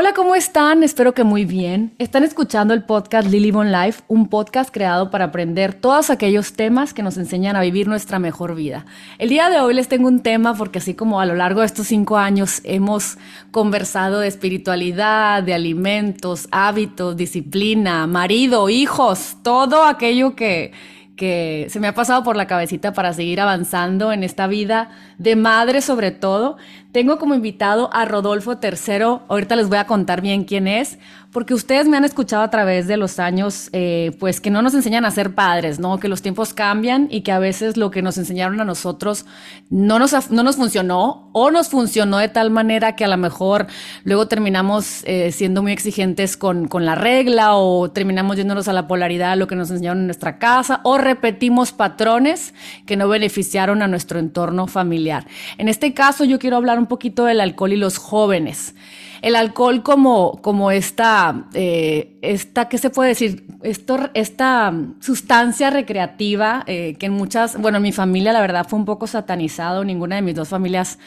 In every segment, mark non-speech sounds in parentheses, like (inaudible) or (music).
Hola, ¿cómo están? Espero que muy bien. Están escuchando el podcast Lily Bon Life, un podcast creado para aprender todos aquellos temas que nos enseñan a vivir nuestra mejor vida. El día de hoy les tengo un tema porque así como a lo largo de estos cinco años hemos conversado de espiritualidad, de alimentos, hábitos, disciplina, marido, hijos, todo aquello que que se me ha pasado por la cabecita para seguir avanzando en esta vida de madre sobre todo. Tengo como invitado a Rodolfo III, ahorita les voy a contar bien quién es, porque ustedes me han escuchado a través de los años, eh, pues que no nos enseñan a ser padres, ¿no? Que los tiempos cambian y que a veces lo que nos enseñaron a nosotros no nos, no nos funcionó o nos funcionó de tal manera que a lo mejor luego terminamos eh, siendo muy exigentes con, con la regla o terminamos yéndonos a la polaridad, lo que nos enseñaron en nuestra casa o repetimos patrones que no beneficiaron a nuestro entorno familiar. En este caso yo quiero hablar un poquito del alcohol y los jóvenes el alcohol como, como esta, eh, esta, ¿qué se puede decir? Esto, esta sustancia recreativa eh, que en muchas, bueno, en mi familia la verdad fue un poco satanizado, ninguna de mis dos familias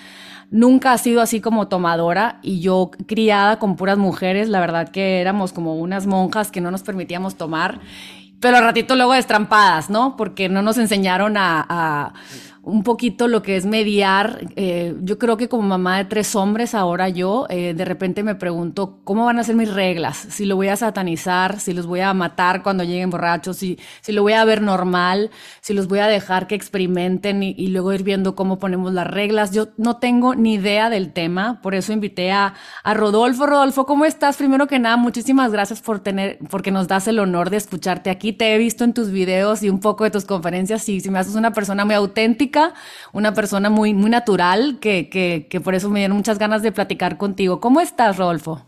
nunca ha sido así como tomadora y yo criada con puras mujeres, la verdad que éramos como unas monjas que no nos permitíamos tomar, pero al ratito luego destrampadas, ¿no? Porque no nos enseñaron a un poquito lo que es mediar. Eh, yo creo que como mamá de tres hombres, ahora yo, eh, de repente me pregunto, ¿cómo van a ser mis reglas? Si lo voy a satanizar, si los voy a matar cuando lleguen borrachos, si, si lo voy a ver normal, si los voy a dejar que experimenten y, luego ir viendo cómo ponemos las reglas. Yo no tengo ni idea del tema, por eso invité a, a Rodolfo. Rodolfo, ¿cómo estás? Primero que nada, muchísimas gracias por tener, porque nos das el honor de escucharte aquí. Te he visto en tus videos y un poco de tus conferencias y si me haces una persona muy auténtica una persona muy, muy natural, que, que, por eso me dieron muchas ganas de platicar contigo. ¿Cómo estás, Rodolfo?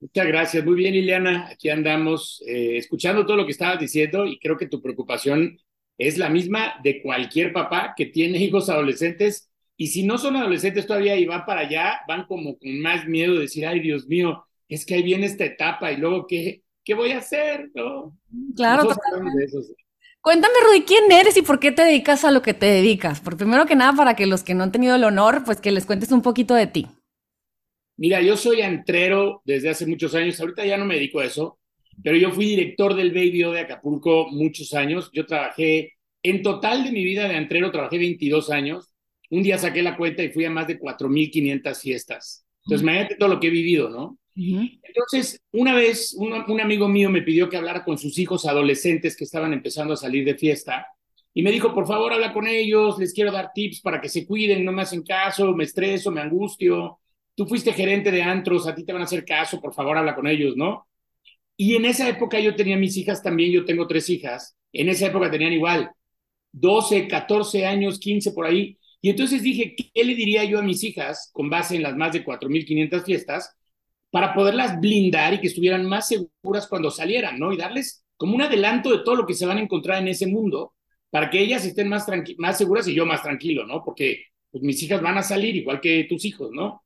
Muchas gracias. Muy bien, Ileana. Aquí andamos eh, escuchando todo lo que estabas diciendo y creo que tu preocupación es la misma de cualquier papá que tiene (laughs) hijos adolescentes y si no son adolescentes todavía y van para allá, van como con más miedo de decir, ay Dios mío, es que ahí viene esta etapa y luego qué, qué voy a hacer, ¿no? Claro, Cuéntame, Rudy, ¿quién eres y por qué te dedicas a lo que te dedicas? Por primero que nada, para que los que no han tenido el honor, pues que les cuentes un poquito de ti. Mira, yo soy antrero desde hace muchos años, ahorita ya no me dedico a eso, pero yo fui director del Baby de Acapulco muchos años. Yo trabajé, en total de mi vida de antrero, trabajé 22 años. Un día saqué la cuenta y fui a más de 4.500 fiestas. Entonces, imagínate todo lo que he vivido, ¿no? Entonces, una vez un, amigo mío me pidió que hablara con sus hijos adolescentes que estaban empezando a salir de fiesta y me dijo, por favor, habla con ellos, les quiero dar tips para que se cuiden, no me hacen caso, me estreso, me angustio. Tú fuiste gerente de antros, a ti te van a hacer caso, por favor, habla con ellos, ¿no? Y en esa época yo tenía mis hijas también, yo tengo tres hijas, en esa época tenían igual, 12, 14 años, 15 por ahí. Y entonces dije, ¿qué le diría yo a mis hijas con base en las más de 4.500 fiestas? Para poderlas blindar y que estuvieran más seguras cuando salieran, ¿no? Y darles como un adelanto de todo lo que se van a encontrar en ese mundo, para que ellas estén más, más seguras y yo más tranquilo, ¿no? Porque pues, mis hijas van a salir igual que tus hijos, ¿no?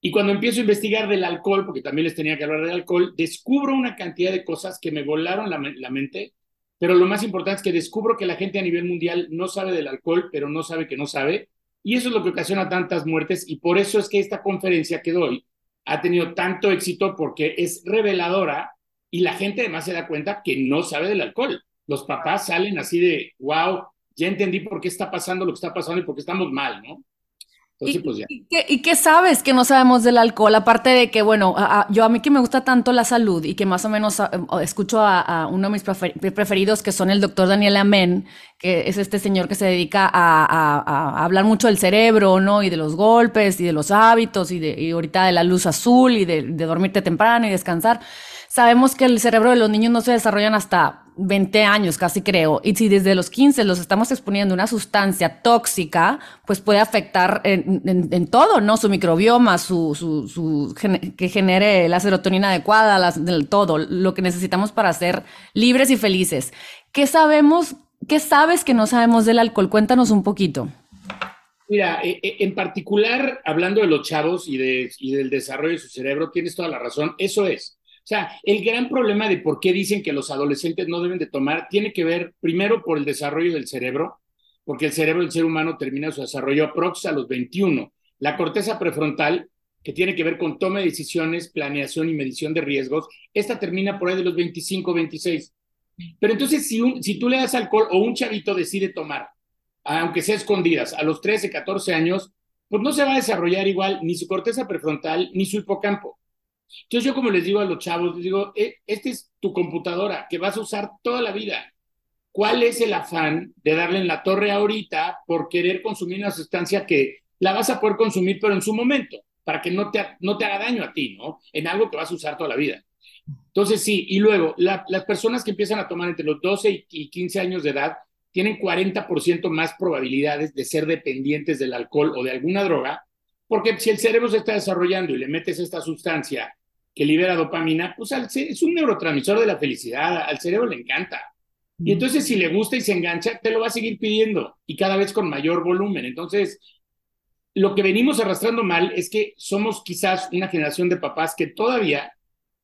Y cuando empiezo a investigar del alcohol, porque también les tenía que hablar del alcohol, descubro una cantidad de cosas que me volaron la, la mente, pero lo más importante es que descubro que la gente a nivel mundial no sabe del alcohol, pero no sabe que no sabe, y eso es lo que ocasiona tantas muertes, y por eso es que esta conferencia que doy, ha tenido tanto éxito porque es reveladora y la gente además se da cuenta que no sabe del alcohol. Los papás salen así de, wow, ya entendí por qué está pasando lo que está pasando y por qué estamos mal, ¿no? ¿Y, pues qué, sabes que no sabemos del alcohol? Aparte de que, bueno, yo a mí que me gusta tanto la salud y que más o menos escucho a, uno de mis preferidos, que son el doctor Daniel Amén, que es este señor que se dedica a, hablar mucho del cerebro, ¿no? Y de los golpes y de los hábitos y, de, y ahorita de la luz azul y de, de dormirte temprano y descansar. Sabemos que el cerebro de los niños no se desarrollan hasta 20 años, casi creo. Y si desde los 15 los estamos exponiendo a una sustancia tóxica, pues puede afectar en, todo, ¿no? Su microbioma, su, su, que genere la serotonina adecuada, todo, lo que necesitamos para ser libres y felices. ¿Qué sabemos, qué sabes que no sabemos del alcohol? Cuéntanos un poquito. Mira, e, e, en particular, hablando de los chavos y del desarrollo de su cerebro, tienes toda la razón. Eso es o sea, el gran problema de por qué dicen que los adolescentes no deben de tomar tiene que ver primero por el desarrollo del cerebro, porque el cerebro del ser humano termina su desarrollo aprox a los 21. La corteza prefrontal que tiene que ver con toma de decisiones, planeación y medición de riesgos, esta termina por ahí de los 25, 26. Pero entonces, si, si tú le das alcohol o un chavito decide tomar, aunque sea escondidas, a los 13, 14 años, pues no se va a desarrollar igual ni su corteza prefrontal ni su hipocampo. Entonces yo como les digo a los chavos, les digo, eh, esta es tu computadora que vas a usar toda la vida. ¿Cuál es el afán de darle en la torre ahorita por querer consumir una sustancia que la vas a poder consumir, pero en su momento, para que no te, no te haga daño a ti, ¿no? En algo que vas a usar toda la vida. Entonces, sí, y luego, las personas que empiezan a tomar entre los 12 y 15 años de edad tienen 40% más probabilidades de ser dependientes del alcohol o de alguna droga, porque si el cerebro se está desarrollando y le metes esta sustancia que libera dopamina, pues es un neurotransmisor de la felicidad, al cerebro le encanta. Y entonces si le gusta y se engancha, te lo va a seguir pidiendo y cada vez con mayor volumen. Entonces, lo que venimos arrastrando mal es que somos quizás una generación de papás que todavía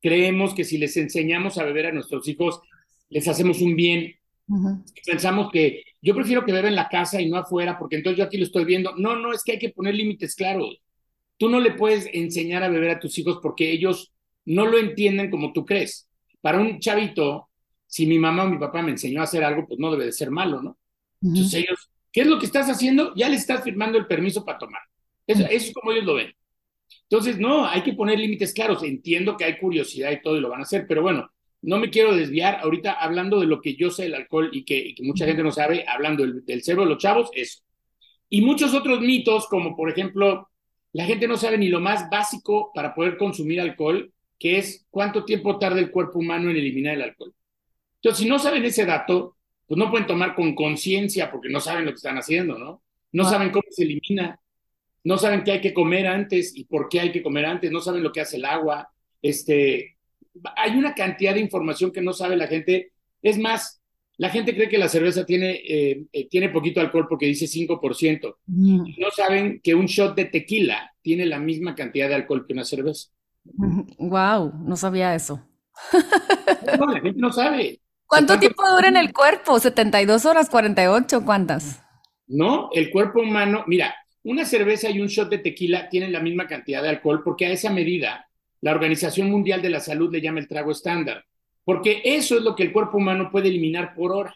creemos que si les enseñamos a beber a nuestros hijos, les hacemos un bien. Pensamos que yo prefiero que beba en la casa y no afuera, porque entonces yo aquí lo estoy viendo. No, no, es que hay que poner límites claros. Tú no le puedes enseñar a beber a tus hijos porque ellos no lo entienden como tú crees. Para un chavito, si mi mamá o mi papá me enseñó a hacer algo, pues no debe de ser malo, ¿no? Entonces ellos, ¿qué es lo que estás haciendo? Ya le estás firmando el permiso para tomar. Eso, es como ellos lo ven. Entonces, no, hay que poner límites claros. Entiendo que hay curiosidad y todo y lo van a hacer, pero bueno, no me quiero desviar. Ahorita hablando de lo que yo sé del alcohol y que, mucha gente no sabe, hablando del, del cerebro de los chavos, eso. Y muchos otros mitos, como por ejemplo, la gente no sabe ni lo más básico para poder consumir alcohol, que es cuánto tiempo tarda el cuerpo humano en eliminar el alcohol. Entonces, si no saben ese dato, pues no pueden tomar con conciencia porque no saben lo que están haciendo, ¿no? No ah. saben cómo se elimina, no saben qué hay que comer antes y por qué hay que comer antes, no saben lo que hace el agua. Este, hay una cantidad de información que no sabe la gente. Es más, la gente cree que la cerveza tiene, eh, eh, tiene poquito alcohol porque dice 5%. Mm. No saben que un shot de tequila tiene la misma cantidad de alcohol que una cerveza. Wow, no sabía eso. No, la gente no sabe. ¿Cuánto tiempo dura en el cuerpo? ¿72 horas, 48? ¿Cuántas? No, el cuerpo humano, mira, una cerveza y un shot de tequila tienen la misma cantidad de alcohol porque a esa medida la Organización Mundial de la Salud le llama el trago estándar, porque eso es lo que el cuerpo humano puede eliminar por hora.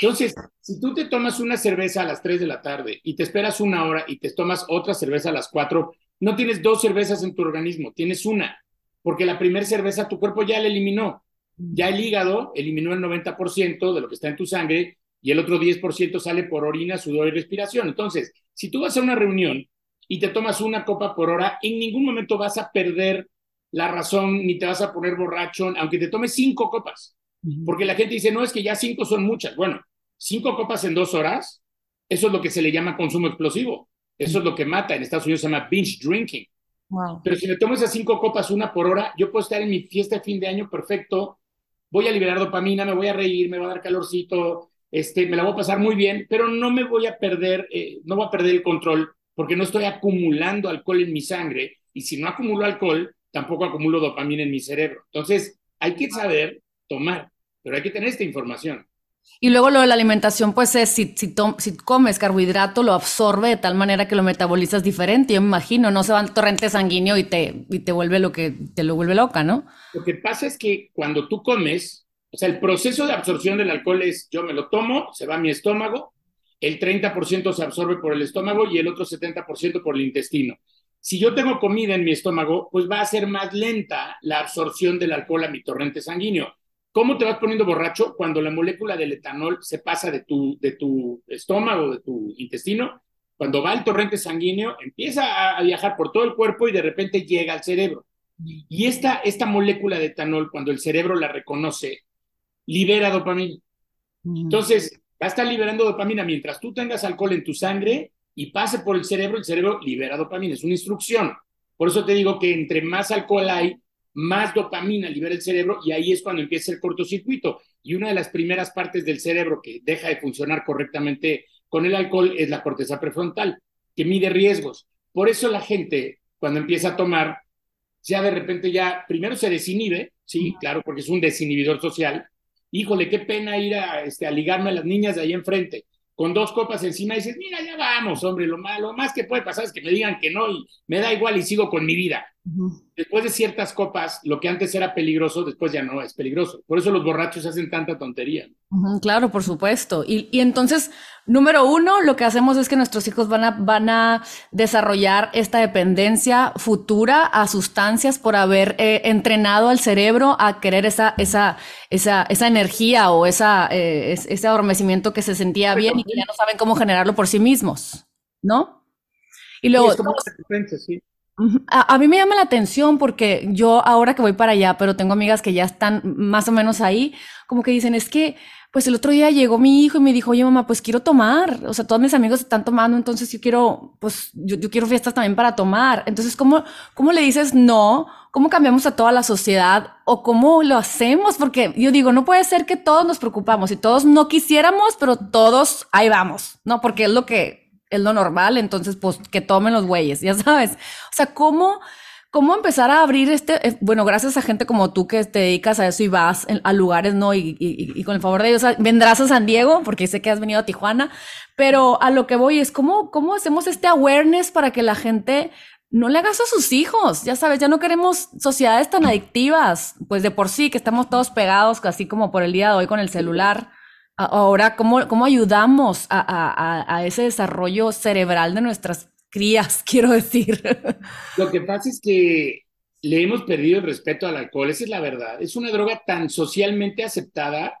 Entonces, si tú te tomas una cerveza a las 3 de la tarde y te esperas una hora y te tomas otra cerveza a las 4, no tienes dos cervezas en tu organismo, tienes una, porque la primera cerveza tu cuerpo ya la eliminó. Ya el hígado eliminó el 90% de lo que está en tu sangre y el otro 10% sale por orina, sudor y respiración. Entonces, si tú vas a una reunión y te tomas una copa por hora, en ningún momento vas a perder la razón ni te vas a poner borracho, aunque te tomes cinco copas. Porque la gente dice, no, es que ya cinco son muchas. Bueno, cinco copas en dos horas, eso es lo que se le llama consumo explosivo. Eso es lo que mata. En Estados Unidos se llama binge drinking. Pero si me tomo esas cinco copas, una por hora, yo puedo estar en mi fiesta de fin de año perfecto, voy a liberar dopamina, me voy a reír, me va a dar calorcito, este, me la voy a pasar muy bien, pero no me voy a perder, eh, no voy a perder el control porque no estoy acumulando alcohol en mi sangre y si no acumulo alcohol, tampoco acumulo dopamina en mi cerebro. Entonces, hay que saber tomar, pero hay que tener esta información. Y luego lo de la alimentación, pues es, si, si, comes carbohidrato, lo absorbe de tal manera que lo metabolizas diferente, yo me imagino, no se va al torrente sanguíneo y te, y te vuelve lo que te lo vuelve loca, ¿no? Lo que pasa es que cuando tú comes, o sea, el proceso de absorción del alcohol es, yo me lo tomo, se va a mi estómago, el 30% se absorbe por el estómago y el otro 70% por el intestino. Si yo tengo comida en mi estómago, pues va a ser más lenta la absorción del alcohol a mi torrente sanguíneo. ¿Cómo te vas poniendo borracho? Cuando la molécula del etanol se pasa de tu, de tu estómago, de tu intestino, cuando va al torrente sanguíneo, empieza a, viajar por todo el cuerpo y de repente llega al cerebro. Y esta, esta molécula de etanol, cuando el cerebro la reconoce, libera dopamina. Entonces, va a estar liberando dopamina mientras tú tengas alcohol en tu sangre y pase por el cerebro, el cerebro libera dopamina. Es una instrucción. Por eso te digo que entre más alcohol hay, más dopamina libera el cerebro y ahí es cuando empieza el cortocircuito. Y una de las primeras partes del cerebro que deja de funcionar correctamente con el alcohol es la corteza prefrontal, que mide riesgos. Por eso la gente, cuando empieza a tomar, ya de repente ya, primero se desinhibe, sí, claro, porque es un desinhibidor social. Híjole, qué pena ir a, este, a ligarme a las niñas de ahí enfrente. con dos copas encima dices, mira, ya vamos, hombre, lo más, lo más que puede pasar es que me digan que no y me da igual y sigo con mi vida. Después de ciertas copas, lo que antes era peligroso, después ya no es peligroso. Por eso los borrachos hacen tanta tontería. claro, por supuesto. Y, y, entonces, número uno, lo que hacemos es que nuestros hijos van a, van a desarrollar esta dependencia futura a sustancias por haber eh, entrenado al cerebro a querer esa, esa, esa, esa energía o esa, eh, ese adormecimiento que se sentía bien y que ya no saben cómo generarlo por sí mismos, ¿no? Y luego... Sí, a, mí me llama la atención porque yo ahora que voy para allá, pero tengo amigas que ya están más o menos ahí, como que dicen, es que, pues el otro día llegó mi hijo y me dijo, oye mamá, pues quiero tomar, o sea, todos mis amigos están tomando, entonces yo quiero, pues yo, yo quiero fiestas también para tomar. Entonces, ¿cómo, ¿cómo le dices no? ¿Cómo cambiamos a toda la sociedad? ¿O cómo lo hacemos? Porque yo digo, no puede ser que todos nos preocupamos y todos no quisiéramos, pero todos ahí vamos, ¿no? Porque es lo que es lo normal, entonces pues que tomen los güeyes, ya sabes. O sea, ¿cómo, cómo empezar a abrir este, eh, bueno, gracias a gente como tú que te dedicas a eso y vas a lugares, ¿no? Y, y, con el favor de ellos, vendrás a San Diego, porque sé que has venido a Tijuana, pero a lo que voy es cómo, cómo hacemos este awareness para que la gente no le haga eso a sus hijos, ya sabes, ya no queremos sociedades tan adictivas, pues de por sí que estamos todos pegados, así como por el día de hoy con el celular. Ahora, ¿cómo, cómo ayudamos a, a, a, ese desarrollo cerebral de nuestras crías, (laughs) quiero decir? Lo que pasa es que le hemos perdido el respeto al alcohol, esa es la verdad. Es una droga tan socialmente aceptada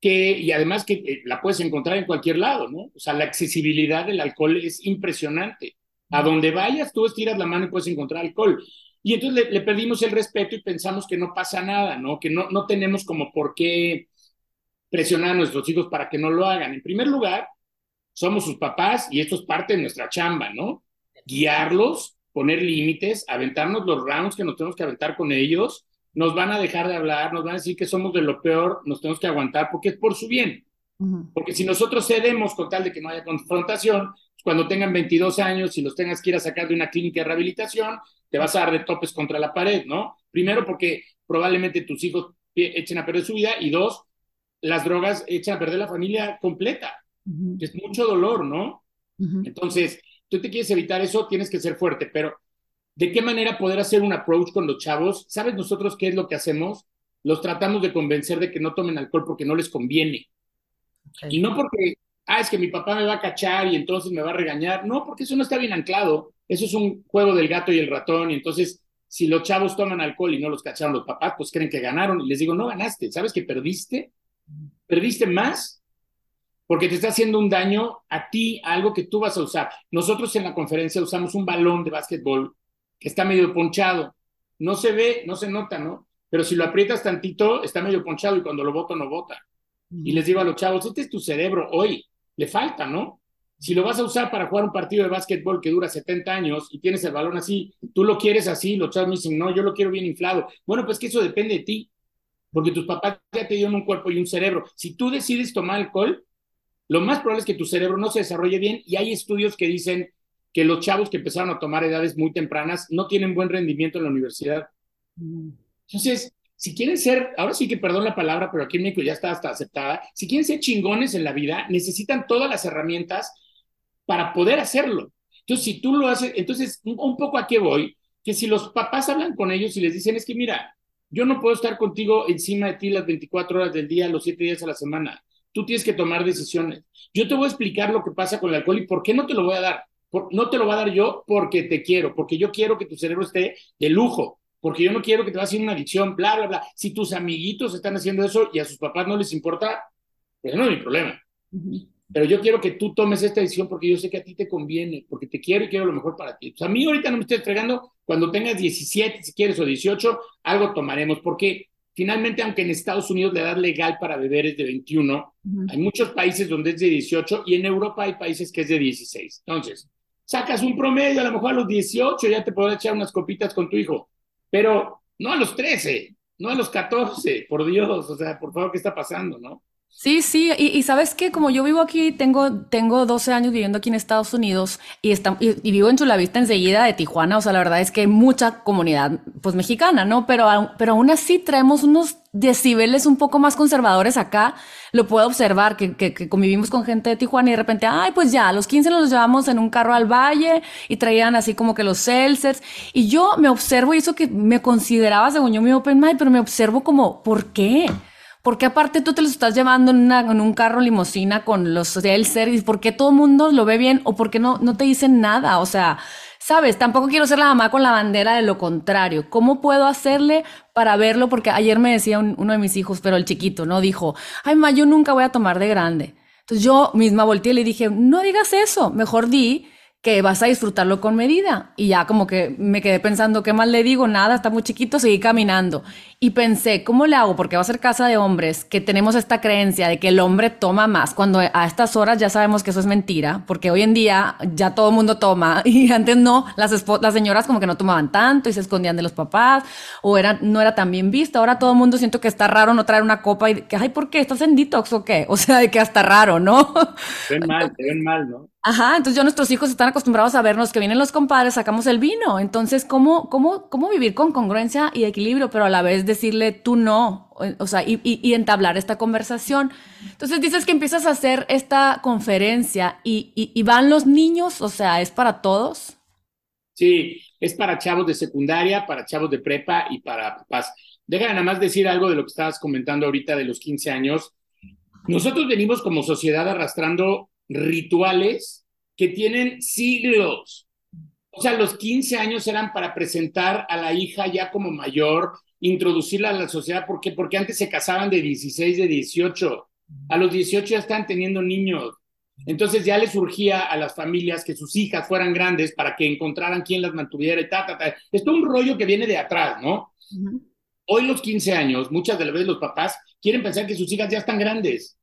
que, y además que eh, la puedes encontrar en cualquier lado, ¿no? O sea, la accesibilidad del alcohol es impresionante. A donde vayas, tú estiras la mano y puedes encontrar alcohol. Y entonces le, le perdimos el respeto y pensamos que no pasa nada, ¿no? Que no, no tenemos como por qué presionar a nuestros hijos para que no lo hagan. En primer lugar, somos sus papás y esto es parte de nuestra chamba, ¿no? Guiarlos, poner límites, aventarnos los rounds que nos tenemos que aventar con ellos, nos van a dejar de hablar, nos van a decir que somos de lo peor, nos tenemos que aguantar porque es por su bien. Porque si nosotros cedemos con tal de que no haya confrontación, cuando tengan 22 años y los tengas que ir a sacar de una clínica de rehabilitación, te vas a dar de topes contra la pared, ¿no? Primero porque probablemente tus hijos echen a perder su vida y dos, las drogas echan a perder la familia completa. Es mucho dolor, ¿no? Entonces, tú te quieres evitar eso, tienes que ser fuerte, pero ¿de qué manera poder hacer un approach con los chavos? ¿Sabes nosotros qué es lo que hacemos? Los tratamos de convencer de que no tomen alcohol porque no les conviene. Y no porque, ah, es que mi papá me va a cachar y entonces me va a regañar. No, porque eso no está bien anclado. Eso es un juego del gato y el ratón. Y entonces, si los chavos toman alcohol y no los cacharon los papás, pues creen que ganaron. Y les digo, no ganaste. ¿Sabes que perdiste? Perdiste más porque te está haciendo un daño a ti, algo que tú vas a usar. Nosotros en la conferencia usamos un balón de básquetbol que está medio ponchado. No se ve, no se nota, ¿no? Pero si lo aprietas tantito, está medio ponchado y cuando lo boto, no bota. Y les digo a los chavos, este es tu cerebro hoy, le falta, ¿no? Si lo vas a usar para jugar un partido de básquetbol que dura 70 años y tienes el balón así, tú lo quieres así, los chavos me dicen, no, yo lo quiero bien inflado. Bueno, pues que eso depende de ti porque tus papás ya te dieron un cuerpo y un cerebro. Si tú decides tomar alcohol, lo más probable es que tu cerebro no se desarrolle bien y hay estudios que dicen que los chavos que empezaron a tomar edades muy tempranas no tienen buen rendimiento en la universidad. Entonces, si quieren ser, ahora sí que perdón la palabra, pero aquí en México ya está hasta aceptada, si quieren ser chingones en la vida, necesitan todas las herramientas para poder hacerlo. Entonces, si tú lo haces, entonces, un, poco a qué voy, que si los papás hablan con ellos y les dicen, es que mira, yo no puedo estar contigo encima de ti las 24 horas del día, los 7 días a la semana. Tú tienes que tomar decisiones. Yo te voy a explicar lo que pasa con el alcohol y por qué no te lo voy a dar. no te lo voy a dar yo porque te quiero, porque yo quiero que tu cerebro esté de lujo, porque yo no quiero que te vayas a una adicción, bla, bla, bla. Si tus amiguitos están haciendo eso y a sus papás no les importa, pues no es mi problema. Pero yo quiero que tú tomes esta decisión porque yo sé que a ti te conviene, porque te quiero y quiero lo mejor para ti. a mí ahorita no me estoy entregando, cuando tengas 17, si quieres, o 18, algo tomaremos, porque finalmente, aunque en Estados Unidos la edad legal para beber es de 21, hay muchos países donde es de 18 y en Europa hay países que es de 16. Entonces, sacas un promedio, a lo mejor a los 18 ya te podrás echar unas copitas con tu hijo, pero no a los 13, no a los 14, por Dios, o sea, por favor, ¿qué está pasando, no? Sí, sí, y, sabes que como yo vivo aquí, tengo, tengo 12 años viviendo aquí en Estados Unidos y, está, y, vivo en Chulavista enseguida de Tijuana, o sea, la verdad es que hay mucha comunidad pues mexicana, ¿no? Pero, pero aún así traemos unos decibeles un poco más conservadores acá, lo puedo observar, que, que, convivimos con gente de Tijuana y de repente, ay, pues ya, los 15 nos los llevamos en un carro al valle y traían así como que los seltzers, y yo me observo y eso que me consideraba, según yo, mi open mind, pero me observo como, ¿por qué? Porque aparte tú te los estás llevando en, un carro limosina con los el service? ¿Por qué todo el mundo lo ve bien o por qué no, no te dicen nada? O sea, sabes, tampoco quiero ser la mamá con la bandera de lo contrario. ¿Cómo puedo hacerle para verlo? Porque ayer me decía uno de mis hijos, pero el chiquito, ¿no? Dijo, ay, ma, yo nunca voy a tomar de grande. Entonces yo misma volteé y le dije, no digas eso, mejor di que vas a disfrutarlo con medida. Y ya como que me quedé pensando, ¿qué más le digo? Nada, está muy chiquito, seguí caminando. Y pensé, ¿cómo le hago? Porque va a ser casa de hombres, que tenemos esta creencia de que el hombre toma más, cuando a estas horas ya sabemos que eso es mentira, porque hoy en día ya todo el mundo toma (laughs) y antes no, las, las señoras como que no tomaban tanto y se escondían de los papás o era, no era tan bien visto. Ahora todo el mundo siento que está raro no traer una copa y que, ay, ¿por qué? ¿Estás en detox o qué? (laughs) O sea, de que hasta raro, ¿no? ven mal, te ven mal, ¿no? Ajá, entonces ya nuestros hijos están acostumbrados a vernos que vienen los compadres, sacamos el vino. Entonces, ¿cómo, cómo, cómo vivir con congruencia y equilibrio, pero a la vez decirle tú no? O sea, y, entablar esta conversación. Entonces dices que empiezas a hacer esta conferencia y, y, van los niños, o sea, ¿es para todos? Sí, es para chavos de secundaria, para chavos de prepa y para papás. Déjame nada más decir algo de lo que estabas comentando ahorita de los 15 años. Nosotros venimos como sociedad arrastrando rituales que tienen siglos. O sea, los 15 años eran para presentar a la hija ya como mayor, introducirla a la sociedad, ¿por qué? Porque antes se casaban de 16, de 18. A los 18 ya están teniendo niños. Entonces ya les surgía a las familias que sus hijas fueran grandes para que encontraran quién las mantuviera y ta, ta, ta. Es todo un rollo que viene de atrás, ¿no? Hoy los 15 años, muchas de las veces los papás quieren pensar que sus hijas ya están grandes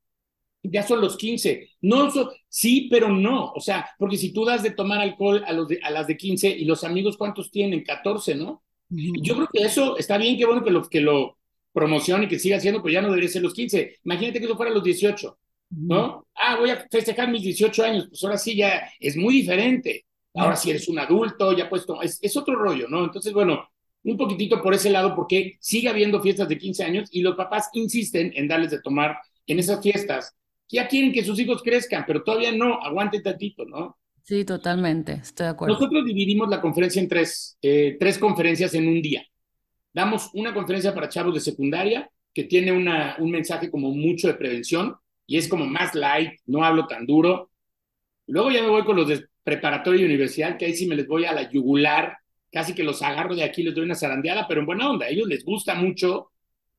ya son los 15. No, sí, pero no. O sea, porque si tú das de tomar alcohol a, los a las de 15 y los amigos, ¿cuántos tienen? 14, ¿no? Yo creo que eso está bien, qué bueno que lo, que lo promocione y que siga haciendo, pero ya no debería ser los 15. Imagínate que eso fuera los 18, ¿no? Ah, voy a festejar mis 18 años, pues ahora sí ya es muy diferente. Ahora sí eres un adulto, ya puesto, es, es otro rollo, ¿no? Entonces, bueno, un poquitito por ese lado, porque sigue habiendo fiestas de 15 años y los papás insisten en darles de tomar en esas fiestas ya quieren que sus hijos crezcan, pero todavía no, aguante tantito, ¿no? Sí, totalmente, estoy de acuerdo. Nosotros dividimos la conferencia en tres, eh, tres conferencias en un día. Damos una conferencia para chavos de secundaria, que tiene una, un mensaje como mucho de prevención, y es como más light, no hablo tan duro. Luego ya me voy con los de preparatoria y universidad, que ahí sí me les voy a la yugular, casi que los agarro de aquí, les doy una zarandeada, pero en buena onda, a ellos les gusta mucho,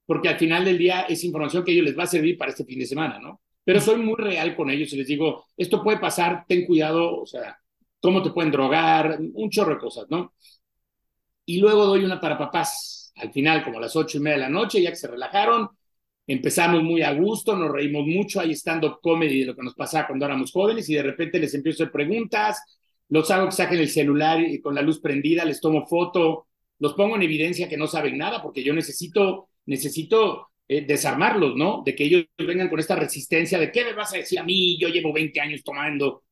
porque al final del día es información que a ellos les va a servir para este fin de semana, ¿no? Pero soy muy real con ellos y les digo, esto puede pasar, ten cuidado, o sea, cómo te pueden drogar, un chorro de cosas, ¿no? Y luego doy una para papás, al final, como a las ocho y media de la noche, ya que se relajaron, empezamos muy a gusto, nos reímos mucho, ahí estando comedy de lo que nos pasaba cuando éramos jóvenes y de repente les empiezo a hacer preguntas, los hago que saquen el celular y con la luz prendida, les tomo foto, los pongo en evidencia que no saben nada porque yo necesito, necesito eh, desarmarlos, ¿no? De que ellos vengan con esta resistencia de, ¿qué me vas a decir a mí? Yo llevo 20 años tomando.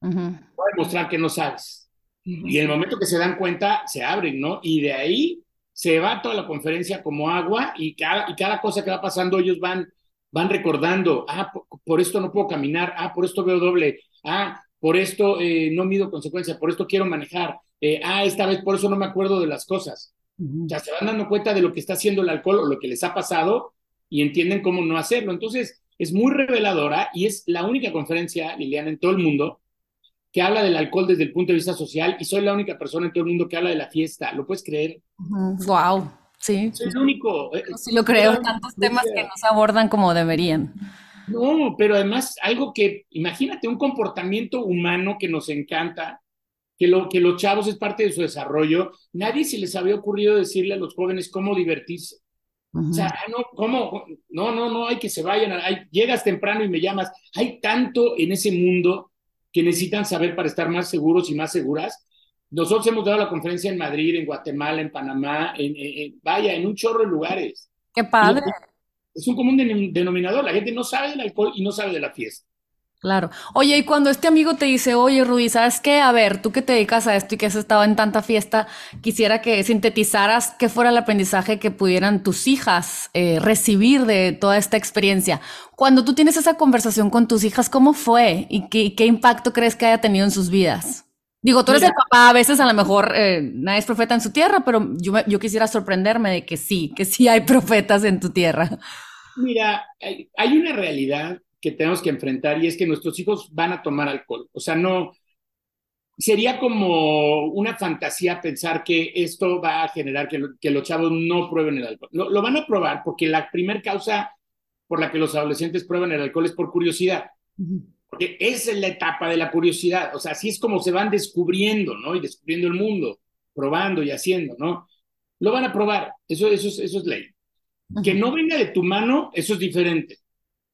Voy a demostrar que no sabes. Y en el momento que se dan cuenta, se abren, ¿no? Y de ahí se va toda la conferencia como agua y cada, y cada cosa que va pasando ellos van, van recordando, ah, por, esto no puedo caminar, ah, por esto veo doble, ah, por esto eh, no mido consecuencias, por esto quiero manejar, eh, ah, esta vez por eso no me acuerdo de las cosas. Ya se van dando cuenta de lo que está haciendo el alcohol o lo que les ha pasado y entienden cómo no hacerlo. Entonces, es muy reveladora y es la única conferencia, Liliana, en todo el mundo que habla del alcohol desde el punto de vista social y soy la única persona en todo el mundo que habla de la fiesta. ¿Lo puedes creer? Wow, sí. Soy el único. Eh, sí lo creo, tantos temas que no se abordan como deberían. No, pero además algo que, imagínate, un comportamiento humano que nos encanta, que, lo, que los chavos es parte de su desarrollo, nadie se les había ocurrido decirle a los jóvenes cómo divertirse. O sea, no, ¿cómo? No, no, no, hay que se vayan, hay, llegas temprano y me llamas. Hay tanto en ese mundo que necesitan saber para estar más seguros y más seguras. Nosotros hemos dado la conferencia en Madrid, en Guatemala, en Panamá, en, vaya, en un chorro de lugares. Qué padre. es un común denominador. La gente no sabe del alcohol y no sabe de la fiesta. Claro. Oye, y cuando este amigo te dice, oye, Rudy, ¿sabes qué? A ver, tú que te dedicas a esto y que has estado en tanta fiesta, quisiera que sintetizaras qué fuera el aprendizaje que pudieran tus hijas eh, recibir de toda esta experiencia. Cuando tú tienes esa conversación con tus hijas, ¿cómo fue? ¿Y qué, impacto crees que haya tenido en sus vidas? Digo, tú eres el papá, a veces a lo mejor eh, nadie es profeta en su tierra, pero yo, yo quisiera sorprenderme de que sí, que sí hay (laughs) profetas en tu tierra. Mira, hay una realidad que tenemos que enfrentar y es que nuestros hijos van a tomar alcohol. O sea, no, sería como una fantasía pensar que esto va a generar que, que los chavos no prueben el alcohol. Lo, van a probar porque la primera causa por la que los adolescentes prueban el alcohol es por curiosidad. Porque esa es la etapa de la curiosidad. O sea, así es como se van descubriendo, ¿no? Y descubriendo el mundo, probando y haciendo, ¿no? Lo van a probar. Eso, eso, es, eso es ley. Que no venga de tu mano, eso es diferente.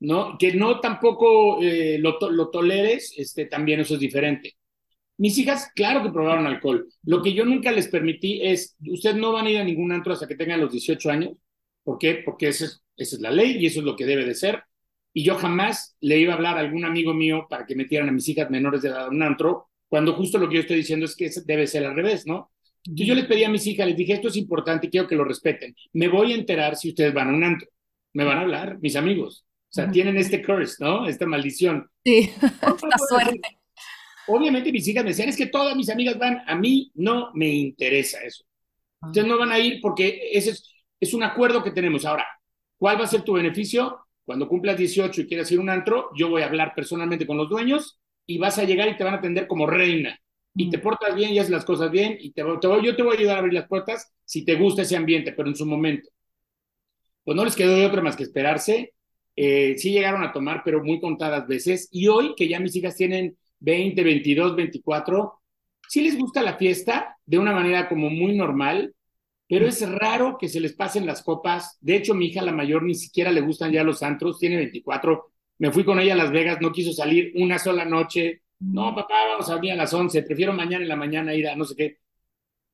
¿No? Que no tampoco eh, lo, lo, toleres, este, también eso es diferente. Mis hijas, claro que probaron alcohol. Lo que yo nunca les permití es, ustedes no van a ir a ningún antro hasta que tengan los 18 años. ¿Por qué? Porque esa es, esa es la ley y eso es lo que debe de ser. Y yo jamás le iba a hablar a algún amigo mío para que metieran a mis hijas menores de edad a un antro, cuando justo lo que yo estoy diciendo es que debe ser al revés, ¿no? Yo les pedí a mis hijas, les dije, esto es importante quiero que lo respeten. Me voy a enterar si ustedes van a un antro. Me van a hablar, mis amigos. O sea, tienen este curse, ¿no? Esta maldición. Sí, (laughs) esta suerte. Obviamente mis hijas me decían, es que todas mis amigas van, a mí no me interesa eso. Ustedes no van a ir porque ese es, es un acuerdo que tenemos. Ahora, ¿cuál va a ser tu beneficio? Cuando cumplas 18 y quieras ir a un antro, yo voy a hablar personalmente con los dueños y vas a llegar y te van a atender como reina. Y te portas bien y haces las cosas bien y te, te voy, yo te voy a ayudar a abrir las puertas si te gusta ese ambiente, pero en su momento. Pues no les quedó de otra más que esperarse eh, sí llegaron a tomar, pero muy contadas veces. Y hoy, que ya mis hijas tienen 20, 22, 24, sí les gusta la fiesta de una manera como muy normal, pero es raro que se les pasen las copas. De hecho, mi hija, la mayor, ni siquiera le gustan ya los antros, tiene 24. Me fui con ella a Las Vegas, no quiso salir una sola noche. No, papá, vamos a venir a las 11, prefiero mañana en la mañana ir a no sé qué.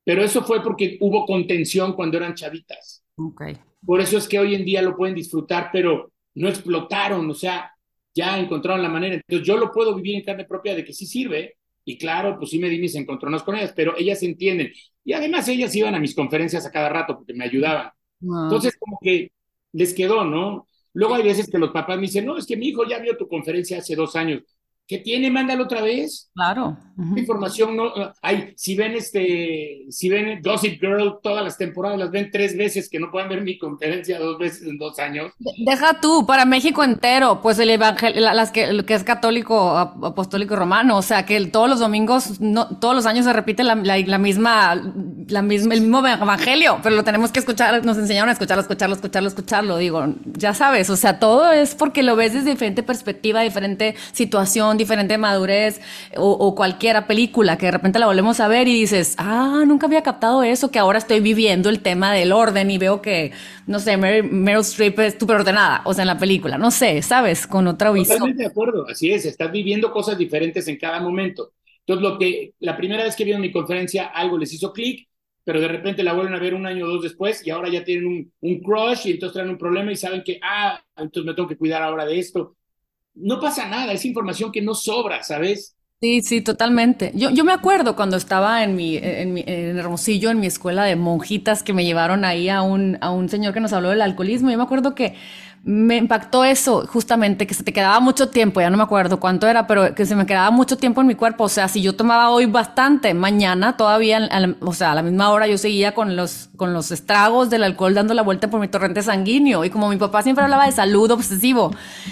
Pero eso fue porque hubo contención cuando eran chavitas. Okay. Por eso es que hoy en día lo pueden disfrutar, pero no explotaron, o sea, ya encontraron la manera. Entonces yo lo puedo vivir en carne propia de que sí sirve. Y claro, pues sí me di mis encontronos con ellas, pero ellas entienden. Y además ellas iban a mis conferencias a cada rato porque me ayudaban. Entonces como que les quedó, ¿no? Luego hay veces que los papás me dicen, no, es que mi hijo ya vio tu conferencia hace dos años. ¿Qué tiene? Mándalo otra vez. Claro. Información no hay. Si ven este, si ven Gossip Girl todas las temporadas, las ven tres veces, que no pueden ver mi conferencia dos veces en dos años. Deja tú, para México entero, pues el evangelio, las que, lo que es católico, apostólico romano, o sea que todos los domingos, no, todos los años se repite la, la, misma, la misma, el mismo evangelio, pero lo tenemos que escuchar, nos enseñaron a escucharlo, escucharlo, escucharlo, escucharlo. Digo, ya sabes, o sea, todo es porque lo ves desde diferente perspectiva, diferente situación diferente madurez o, cualquiera película que de repente la volvemos a ver y dices, ah, nunca había captado eso, que ahora estoy viviendo el tema del orden y veo que, no sé, Meryl, Streep es súper ordenada, o sea, en la película, no sé, ¿sabes? Con otra visión. Totalmente de acuerdo, así es, estás viviendo cosas diferentes en cada momento. Entonces, lo que la primera vez que vieron mi conferencia, algo les hizo clic, pero de repente la vuelven a ver un año o dos después y ahora ya tienen un, un crush y entonces traen un problema y saben que, ah, entonces me tengo que cuidar ahora de esto no pasa nada, es información que no sobra, ¿sabes? Sí, sí, totalmente. Yo, yo me acuerdo cuando estaba en mi, en mi en Hermosillo, en mi escuela de monjitas, que me llevaron ahí a un, a un señor que nos habló del alcoholismo. Yo me acuerdo que me impactó eso, justamente, que se te quedaba mucho tiempo, ya no me acuerdo cuánto era, pero que se me quedaba mucho tiempo en mi cuerpo. O sea, si yo tomaba hoy bastante, mañana todavía, o sea, a la misma hora yo seguía con los, con los estragos del alcohol dando la vuelta por mi torrente sanguíneo. Y como mi papá siempre hablaba de salud obsesivo,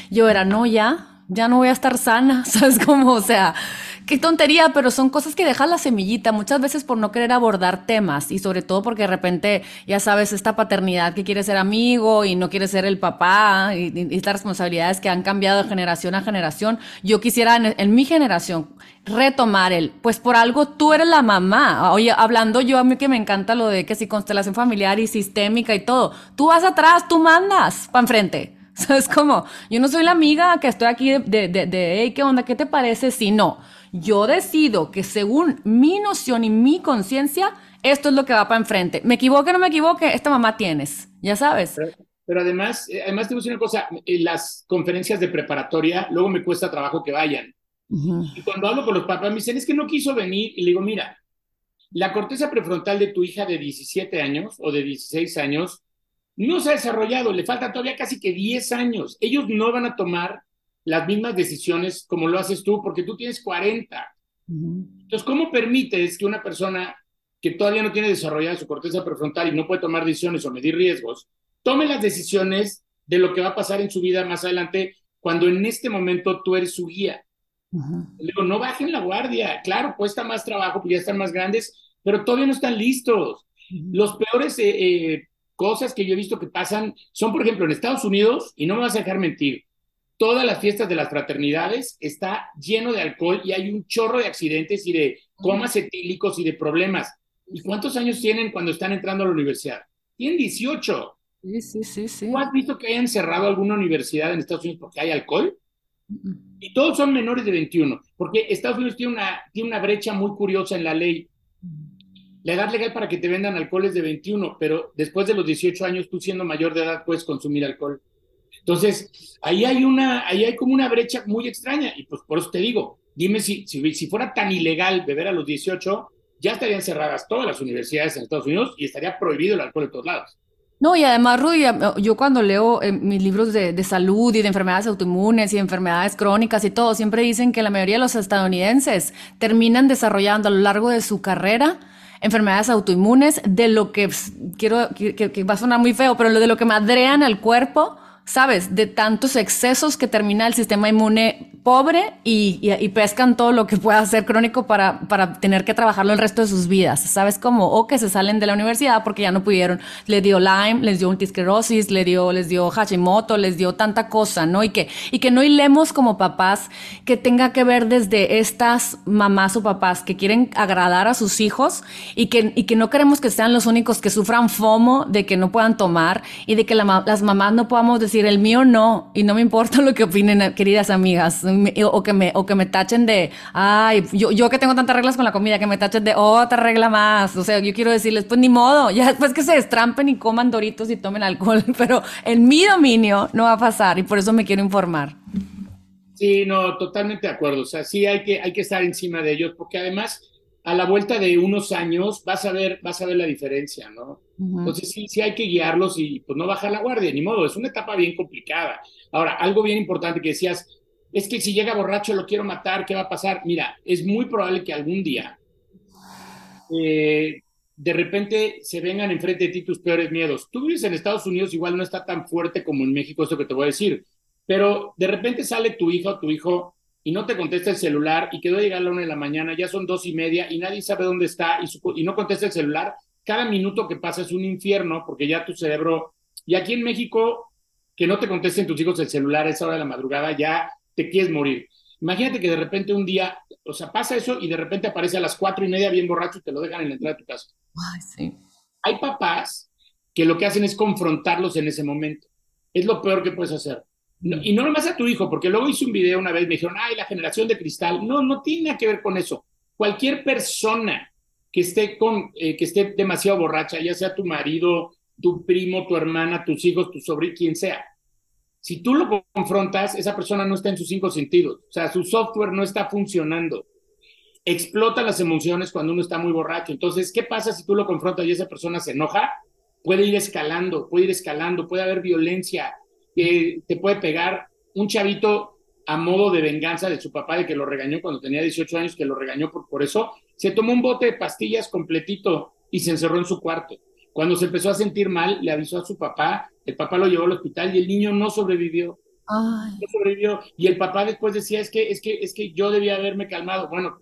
yo era, no, ya, ya no voy a estar sana, (laughs) ¿sabes cómo? O sea, qué tontería, pero son cosas que dejan la semillita muchas veces por no querer abordar temas y sobre todo porque de repente, ya sabes, esta paternidad que quiere ser amigo y no quiere ser el papá y, estas responsabilidades que han cambiado de generación a generación. Yo quisiera en, mi generación retomar el, pues por algo tú eres la mamá. Oye, hablando yo a mí que me encanta lo de que si constelación familiar y sistémica y todo, tú vas atrás, tú mandas para enfrente. (laughs) ¿Sabes cómo? Yo no soy la amiga que estoy aquí de, de, de, hey, ¿qué onda? ¿Qué te parece? Si no, yo decido que según mi noción y mi conciencia, esto es lo que va para enfrente. Me equivoque o no me equivoque, esta mamá tienes, ya sabes. pero además, eh, además te voy a decir una cosa, las conferencias de preparatoria, luego me cuesta trabajo que vayan. Y cuando hablo con los papás, me dicen, es que no quiso venir. Y le digo, mira, la corteza prefrontal de tu hija de 17 años o de 16 años no se ha desarrollado, le falta todavía casi que 10 años. Ellos no van a tomar las mismas decisiones como lo haces tú, porque tú tienes 40. Entonces, ¿cómo permites que una persona que todavía no tiene desarrollada su corteza prefrontal y no puede tomar decisiones o medir riesgos, tome las decisiones de lo que va a pasar en su vida más adelante cuando en este momento tú eres su guía? Le digo, no bajen la guardia. Claro, cuesta más trabajo porque ya están más grandes, pero todavía no están listos. Los peores eh, eh, cosas que yo he visto que pasan son, por ejemplo, en Estados Unidos, y no me vas a dejar mentir, todas las fiestas de las fraternidades está lleno de alcohol y hay un chorro de accidentes y de comas etílicos y de problemas. ¿Y cuántos años tienen cuando están entrando a la universidad? Tienen 18. Sí, sí, sí, sí. ¿Tú has visto que hayan cerrado alguna universidad en Estados Unidos porque hay alcohol? Y todos son menores de 21, porque Estados Unidos tiene una, tiene una brecha muy curiosa en la ley. La edad legal para que te vendan alcohol es de 21, pero después de los 18 años, tú siendo mayor de edad puedes consumir alcohol. Entonces, ahí hay una, ahí hay como una brecha muy extraña, y pues por eso te digo, dime si, si, si fuera tan ilegal beber a los 18, ya estarían cerradas todas las universidades en Estados Unidos y estaría prohibido el alcohol en todos lados. No, y además, Rudy, yo cuando leo eh, mis libros de, de, salud y de enfermedades autoinmunes y enfermedades crónicas y todo, siempre dicen que la mayoría de los estadounidenses terminan desarrollando a lo largo de su carrera enfermedades autoinmunes, de lo que quiero, que, que, va a sonar muy feo, pero de lo que madrean al cuerpo ¿sabes? De tantos excesos que termina el sistema inmune pobre y, y, pescan todo lo que pueda ser crónico para, para, tener que trabajarlo el resto de sus vidas, ¿sabes? Como, o que se salen de la universidad porque ya no pudieron, le dio Lyme, les dio multisclerosis, le dio, les dio Hashimoto, les dio tanta cosa, ¿no? Y que, y que no hilemos como papás que tenga que ver desde estas mamás o papás que quieren agradar a sus hijos y que, y que no queremos que sean los únicos que sufran FOMO de que no puedan tomar y de que las mamás no podamos el mío no, y no me importa (laughs) lo que opinen, queridas amigas, o que me, o que me tachen de, ay, yo, yo que tengo tantas reglas con la comida, que me tachen de otra regla más. O sea, yo quiero decirles, pues ni modo, ya después que se destrampen y coman doritos y tomen alcohol, (laughs) pero en mi dominio no va a pasar y por eso me quiero informar. Sí, no, totalmente de acuerdo. O sea, sí hay que, hay que estar encima de ellos, porque además a la vuelta de unos años vas a ver, vas a ver la diferencia, ¿no? Entonces sí, sí hay que guiarlos y pues no bajar la guardia, ni modo, es una etapa bien complicada. Ahora, algo bien importante que decías, es que si llega borracho lo quiero matar, ¿qué va a pasar? Mira, es muy probable que algún día eh, de repente se vengan enfrente de ti tus peores miedos. Tú vives en Estados Unidos, igual no está tan fuerte como en México esto que te voy a decir, pero de repente sale tu hija o tu hijo y no te contesta el celular y quedó a llegar a la una de la mañana, ya son dos y media y nadie sabe dónde está y no contesta el celular, cada minuto que pasa es un infierno porque ya tu cerebro, y aquí en México, que no te contesten tus hijos el celular a esa hora de la madrugada, ya te quieres morir. Imagínate que de repente un día, o sea, pasa eso y de repente aparece a las cuatro y media bien borracho y te lo dejan en la entrada de tu casa. Ay, sí. Hay papás que lo que hacen es confrontarlos en ese momento. Es lo peor que puedes hacer y no nomás a tu hijo, porque luego hice un video una vez, me dijeron, ay, la generación de cristal. No, no tiene nada que ver con eso. Cualquier persona que esté, con, eh, que esté demasiado borracha, ya sea tu marido, tu primo, tu hermana, tus hijos, tu sobrino, quien sea, si tú lo confrontas, esa persona no está en sus cinco sentidos. O sea, su software no está funcionando. Explota las emociones cuando uno está muy borracho. Entonces, ¿qué pasa si tú lo confrontas y esa persona se enoja? Puede ir escalando, puede ir escalando, puede haber violencia, que te puede pegar un chavito a modo de venganza de su papá de que lo regañó cuando tenía 18 años, que lo regañó por, por eso, se tomó un bote de pastillas completito y se encerró en su cuarto. Cuando se empezó a sentir mal, le avisó a su papá, el papá lo llevó al hospital y el niño no sobrevivió. No sobrevivió. Y el papá después decía, es que, es que, es que yo debía haberme calmado. Bueno,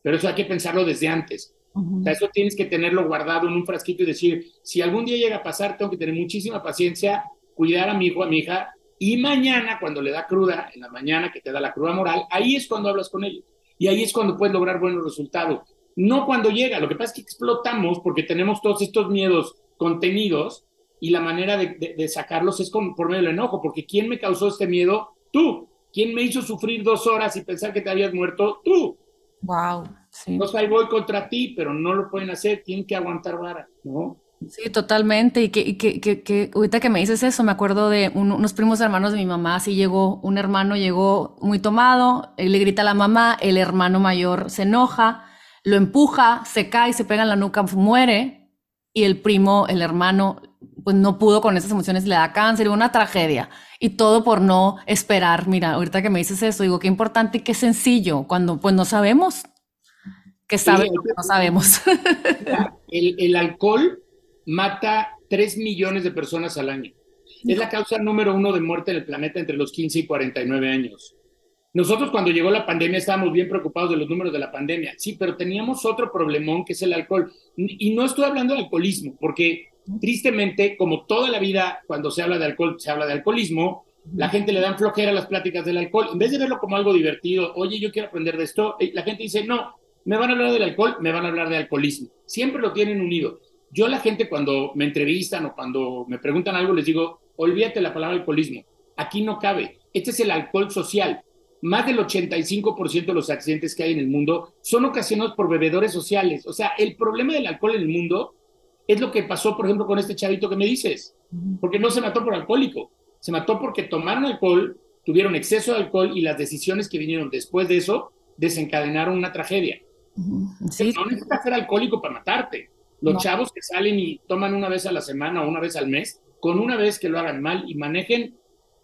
pero eso hay que pensarlo desde antes. o sea, eso tienes que tenerlo guardado en un frasquito y decir, si algún día llega a pasar, tengo que tener muchísima paciencia cuidar a mi hijo, a mi hija, y mañana, cuando le da cruda, en la mañana que te da la cruda moral, ahí es cuando hablas con ellos. Y ahí es cuando puedes lograr buenos resultados. No cuando llega, lo que pasa es que explotamos porque tenemos todos estos miedos contenidos y la manera de, sacarlos es con, por medio del enojo, porque ¿quién me causó este miedo? Tú. ¿Quién me hizo sufrir dos horas y pensar que te habías muerto? Tú. Wow. Sí. Entonces ahí voy contra ti, pero no lo pueden hacer, tienen que aguantar vara, ¿no? Sí, totalmente. Y que, que, que, que, ahorita que me dices eso, me acuerdo de unos primos hermanos de mi mamá. Así llegó, un hermano llegó muy tomado, él le grita a la mamá, el hermano mayor se enoja, lo empuja, se cae, se pega en la nuca, muere. Y el primo, el hermano, pues no pudo con esas emociones, le da cáncer, una tragedia. Y todo por no esperar. Mira, ahorita que me dices eso, digo, qué importante y qué sencillo, cuando pues no sabemos, que saben que no (laughs) sabemos. El, el alcohol mata 3 millones de personas al año. Es la causa número uno de muerte en el planeta entre los 15 y 49 años. Nosotros cuando llegó la pandemia estábamos bien preocupados de los números de la pandemia, sí, pero teníamos otro problemón que es el alcohol. Y no estoy hablando de alcoholismo, porque tristemente, como toda la vida cuando se habla de alcohol, se habla de alcoholismo, la gente le dan flojera a las pláticas del alcohol. En vez de verlo como algo divertido, oye, yo quiero aprender de esto, eh, la gente dice, no, me van a hablar del alcohol, me van a hablar de alcoholismo. Siempre lo tienen unido. Yo a la gente cuando me entrevistan o cuando me preguntan algo les digo, olvídate la palabra alcoholismo. Aquí no cabe. Este es el alcohol social. Más del 85% de los accidentes que hay en el mundo son ocasionados por bebedores sociales. O sea, el problema del alcohol en el mundo es lo que pasó, por ejemplo, con este chavito que me dices. Porque no se mató por alcohólico. Se mató porque tomaron alcohol, tuvieron exceso de alcohol y las decisiones que vinieron después de eso desencadenaron una tragedia. No necesitas ser alcohólico para matarte. Los chavos que salen y toman una vez a la semana o una vez al mes, con una vez que lo hagan mal y manejen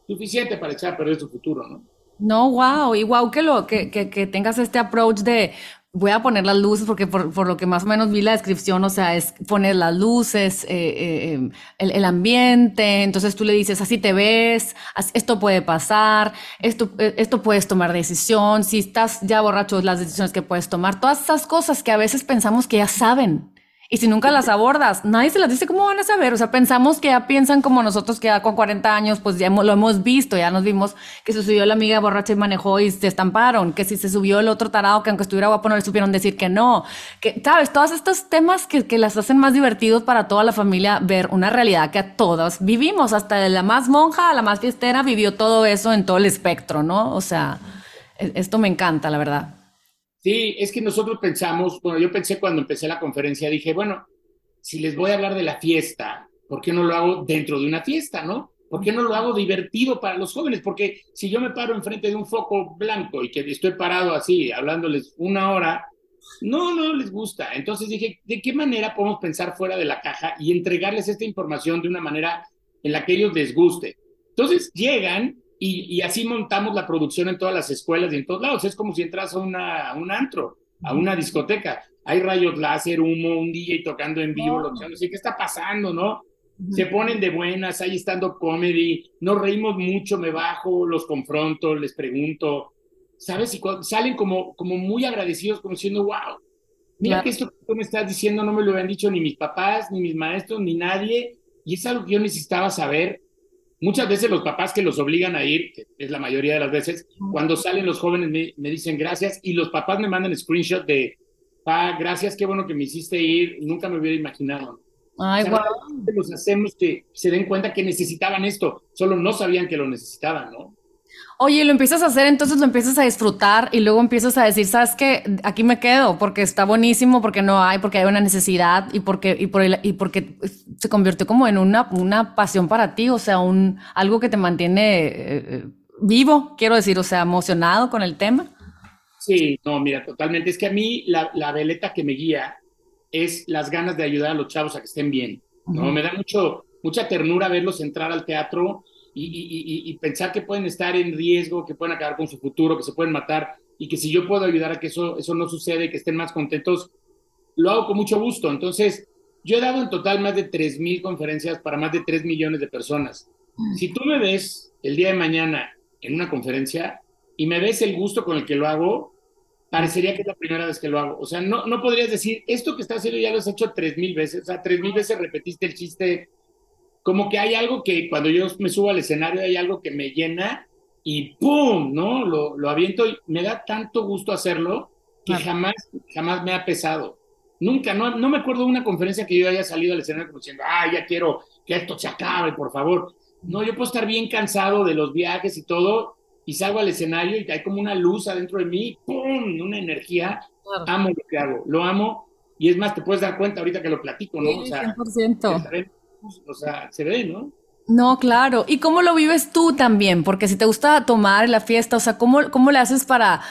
suficiente para echar a perder su futuro, ¿no? No, wow, y wow que, lo, que, que, que tengas este approach de voy a poner las luces porque por, por, lo que más o menos vi la descripción, o sea, es poner las luces, eh, eh, em, el, el, ambiente, entonces tú le dices, así te ves, esto puede pasar, esto, eh, esto puedes tomar decisión, si estás ya borracho, las decisiones que puedes tomar, todas esas cosas que a veces pensamos que ya saben, y si nunca las abordas, nadie se las dice cómo van a saber. O sea, pensamos que ya piensan como nosotros que ya con 40 años, pues ya lo hemos visto, ya nos vimos que se subió la amiga borracha y manejó y se estamparon, que si se subió el otro tarado, que aunque estuviera guapo no le supieron decir que no. Que, ¿sabes? Todos estos temas que, que las hacen más divertidos para toda la familia ver una realidad que a todos vivimos, hasta la más monja a la más fiestera vivió todo eso en todo el espectro, ¿no? O sea, e, esto me encanta, la verdad. Sí, es que nosotros pensamos, bueno, yo pensé cuando empecé la conferencia, dije, bueno, si les voy a hablar de la fiesta, ¿por qué no lo hago dentro de una fiesta, no? ¿Por qué no lo hago divertido para los jóvenes? Porque si yo me paro enfrente de un foco blanco y que estoy parado así, hablándoles una hora, no, no les gusta. Entonces dije, ¿de qué manera podemos pensar fuera de la caja y entregarles esta información de una manera en la que ellos les guste? Entonces llegan y, así montamos la producción en todas las escuelas y en todos lados. Es como si entras a, una, un antro, a una discoteca. Hay rayos láser, humo, un DJ tocando en vivo, lo que ¿qué está pasando, no? Se ponen de buenas, ahí estando comedy, nos reímos mucho, me bajo, los confronto, les pregunto, ¿sabes? Y salen como, como muy agradecidos, como diciendo, wow, mira que esto que tú me estás diciendo no me lo habían dicho ni mis papás, ni mis maestros, ni nadie, y es algo que yo necesitaba saber Muchas veces los papás que los obligan a ir, que es la mayoría de las veces, cuando salen los jóvenes me, dicen gracias y los papás me mandan screenshot de, pa, gracias, qué bueno que me hiciste ir, nunca me hubiera imaginado. Ay, Los hacemos que se den cuenta que necesitaban esto, solo no sabían que lo necesitaban, ¿no? Oye, lo empiezas a hacer, entonces lo empiezas a disfrutar y luego empiezas a decir, ¿sabes qué? Aquí me quedo porque está buenísimo, porque no hay, porque hay una necesidad y porque, y por y porque se convirtió como en una, una pasión para ti, o sea, un, algo que te mantiene eh, vivo, quiero decir, o sea, emocionado con el tema. Sí, no, mira, totalmente. Es que a mí la, la veleta que me guía es las ganas de ayudar a los chavos a que estén bien. ¿no? Me da mucho, mucha ternura verlos entrar al teatro y, pensar que pueden estar en riesgo, que pueden acabar con su futuro, que se pueden matar y que si yo puedo ayudar a que eso, eso no suceda y que estén más contentos, lo hago con mucho gusto. Entonces, yo he dado en total más de 3.000 conferencias para más de 3 millones de personas. Mm. Si tú me ves el día de mañana en una conferencia y me ves el gusto con el que lo hago, parecería que es la primera vez que lo hago. O sea, no, no podrías decir, esto que estás haciendo ya lo has hecho 3.000 veces, o sea, 3.000 veces repetiste el chiste como que hay algo que cuando yo me subo al escenario hay algo que me llena y ¡pum! ¿no? Lo, lo aviento y me da tanto gusto hacerlo que jamás, jamás me ha pesado. Nunca, no, no me acuerdo de una conferencia que yo haya salido al escenario como diciendo, ah, ya quiero que esto se acabe, por favor. No, yo puedo estar bien cansado de los viajes y todo, y salgo al escenario y hay como una luz adentro de mí, ¡pum! Una energía. Amo lo que hago, lo amo y es más, te puedes dar cuenta ahorita que lo platico, ¿no? o sea, 100%. O sea, se ve, ¿no? No, claro. ¿Y cómo lo vives tú también? Porque si te gusta tomar en la fiesta, o sea, ¿cómo, cómo le haces para,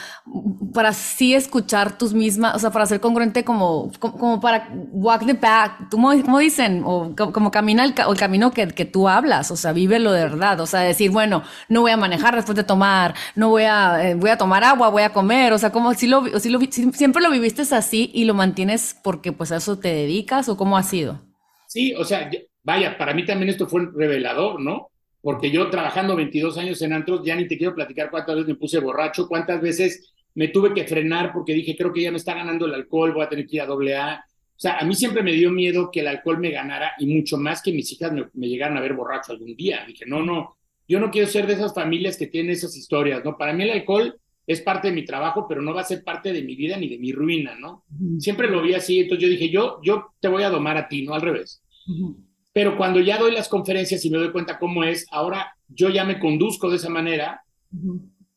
para sí escuchar tus mismas, o sea, para ser congruente como, como, para walk the path, ¿cómo, dicen? O como, camina el, el camino que, que, tú hablas, o sea, vívelo de verdad, o sea, decir, bueno, no voy a manejar después de tomar, no voy a, eh, voy a tomar agua, voy a comer, o sea, como si lo, si lo, siempre lo viviste así y lo mantienes porque pues a eso te dedicas o cómo ha sido? Sí, o sea, vaya, para mí también esto fue revelador, ¿no? Porque yo trabajando 22 años en antros, ya ni te quiero platicar cuántas veces me puse borracho, cuántas veces me tuve que frenar porque dije, creo que ya me está ganando el alcohol, voy a tener que ir a doble A. O sea, a mí siempre me dio miedo que el alcohol me ganara y mucho más que mis hijas me, me llegaran a ver borracho algún día. Dije, no, no, yo no quiero ser de esas familias que tienen esas historias, ¿no? Para mí el alcohol es parte de mi trabajo, pero no va a ser parte de mi vida ni de mi ruina, ¿no? Siempre lo vi así, entonces yo dije, yo, yo te voy a domar a ti, no al revés. Pero cuando ya doy las conferencias y me doy cuenta cómo es, ahora yo ya me conduzco de esa manera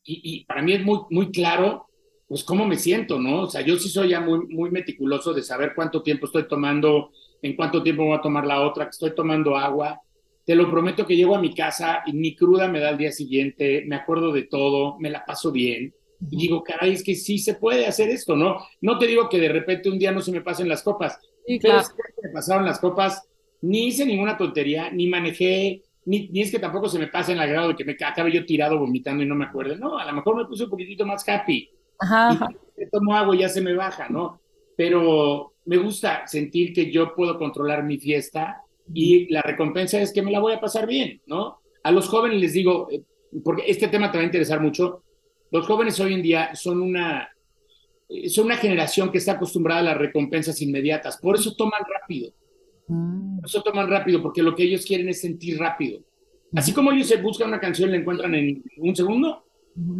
y, para mí es muy, muy claro, pues cómo me siento, ¿no? O sea, yo sí soy ya muy, muy meticuloso de saber cuánto tiempo estoy tomando, en cuánto tiempo voy a tomar la otra, que estoy tomando agua. Te lo prometo que llego a mi casa y ni cruda me da el día siguiente, me acuerdo de todo, me la paso bien. Y digo, caray, es que sí se puede hacer esto, ¿no? No te digo que de repente un día no se me pasen las copas, sí, claro. pero me pasaron las copas ni hice ninguna tontería, ni manejé, ni, ni, es que tampoco se me pase en la grado de que me acabe yo tirado vomitando y no me acuerdo. No, a lo mejor me puse un poquitito más happy. Ajá. Y tomo agua y ya se me baja, ¿no? Pero me gusta sentir que yo puedo controlar mi fiesta y la recompensa es que me la voy a pasar bien, ¿no? A los jóvenes les digo, eh, porque este tema te va a interesar mucho, los jóvenes hoy en día son una, eh, son una generación que está acostumbrada a las recompensas inmediatas, por eso toman rápido. Mm. Eso toman rápido porque lo que ellos quieren es sentir rápido. Así como ellos se buscan una canción y la encuentran en un segundo,